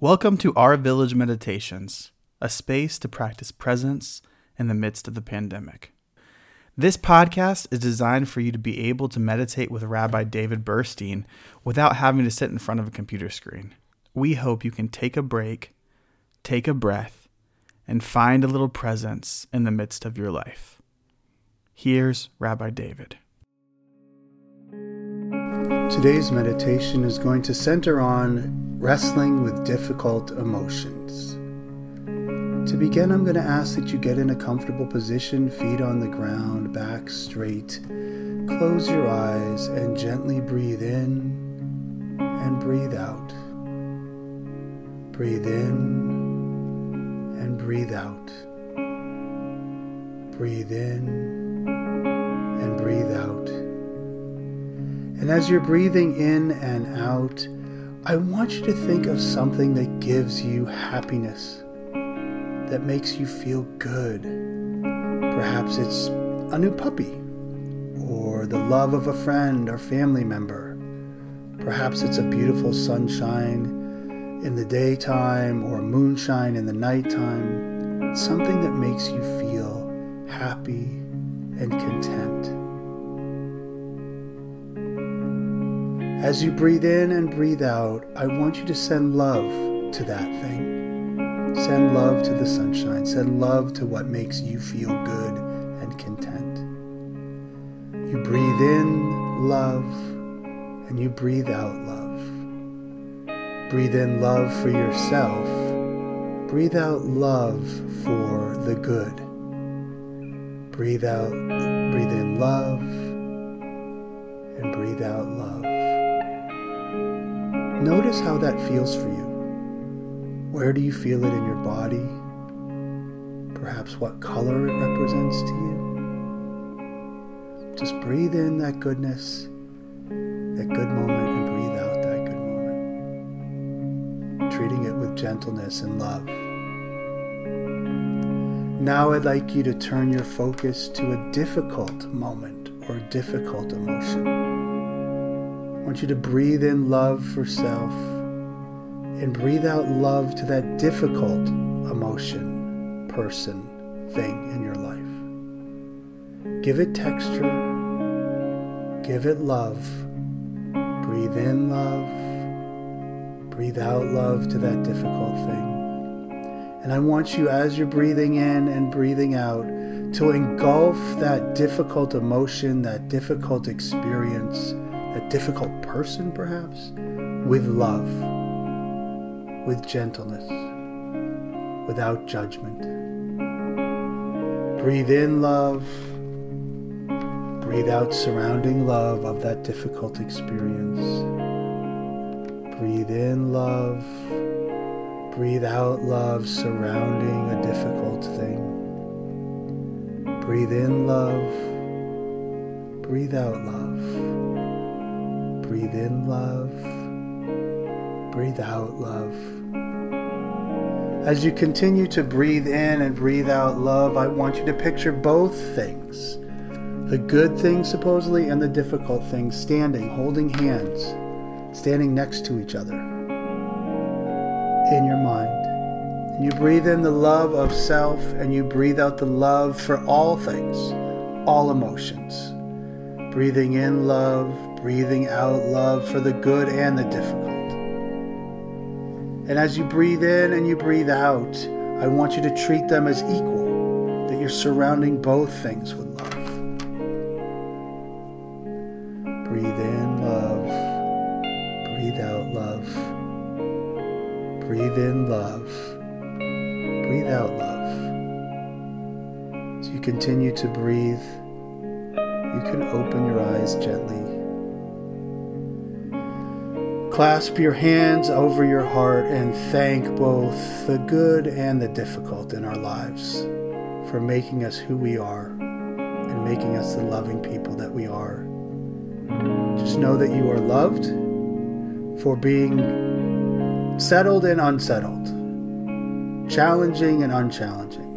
Welcome to Our Village Meditations, a space to practice presence in the midst of the pandemic. This podcast is designed for you to be able to meditate with Rabbi David Burstein without having to sit in front of a computer screen. We hope you can take a break, take a breath, and find a little presence in the midst of your life. Here's Rabbi David. Today's meditation is going to center on wrestling with difficult emotions. To begin, I'm going to ask that you get in a comfortable position, feet on the ground, back straight. Close your eyes and gently breathe in and breathe out. Breathe in and breathe out. Breathe in and breathe out. And as you're breathing in and out, I want you to think of something that gives you happiness, that makes you feel good. Perhaps it's a new puppy, or the love of a friend or family member. Perhaps it's a beautiful sunshine in the daytime or moonshine in the nighttime. Something that makes you feel happy and content. As you breathe in and breathe out, I want you to send love to that thing. Send love to the sunshine. Send love to what makes you feel good and content. You breathe in love and you breathe out love. Breathe in love for yourself. Breathe out love for the good. Breathe out, breathe in love and breathe out love. Notice how that feels for you. Where do you feel it in your body? Perhaps what color it represents to you? Just breathe in that goodness, that good moment, and breathe out that good moment. Treating it with gentleness and love. Now I'd like you to turn your focus to a difficult moment or difficult emotion. Want you to breathe in love for self and breathe out love to that difficult emotion, person, thing in your life. Give it texture, give it love. Breathe in love, breathe out love to that difficult thing. And I want you, as you're breathing in and breathing out, to engulf that difficult emotion, that difficult experience a difficult person, perhaps, with love, with gentleness, without judgment. Breathe in love, breathe out surrounding love of that difficult experience. Breathe in love, breathe out love surrounding a difficult thing. Breathe in love, breathe out love. Breathe in love. Breathe out love. As you continue to breathe in and breathe out love, I want you to picture both things the good things, supposedly, and the difficult things standing, holding hands, standing next to each other in your mind. And you breathe in the love of self and you breathe out the love for all things, all emotions. Breathing in love, breathing out love for the good and the difficult. And as you breathe in and you breathe out, I want you to treat them as equal, that you're surrounding both things with love. Breathe in love, breathe out love. Breathe in love, breathe out love. As you continue to breathe, you can open your eyes gently Clasp your hands over your heart and thank both the good and the difficult in our lives for making us who we are and making us the loving people that we are. Just know that you are loved for being settled and unsettled, challenging and unchallenging.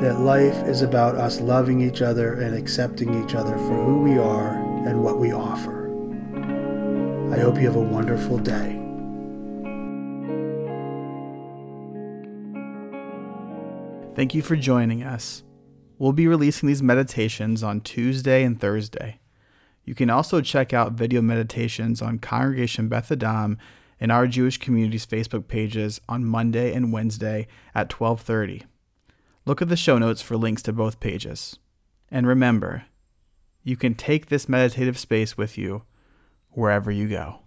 That life is about us loving each other and accepting each other for who we are and what we offer. I hope you have a wonderful day. Thank you for joining us. We'll be releasing these meditations on Tuesday and Thursday. You can also check out video meditations on Congregation Beth Adam and our Jewish community's Facebook pages on Monday and Wednesday at 12:30. Look at the show notes for links to both pages. And remember, you can take this meditative space with you wherever you go.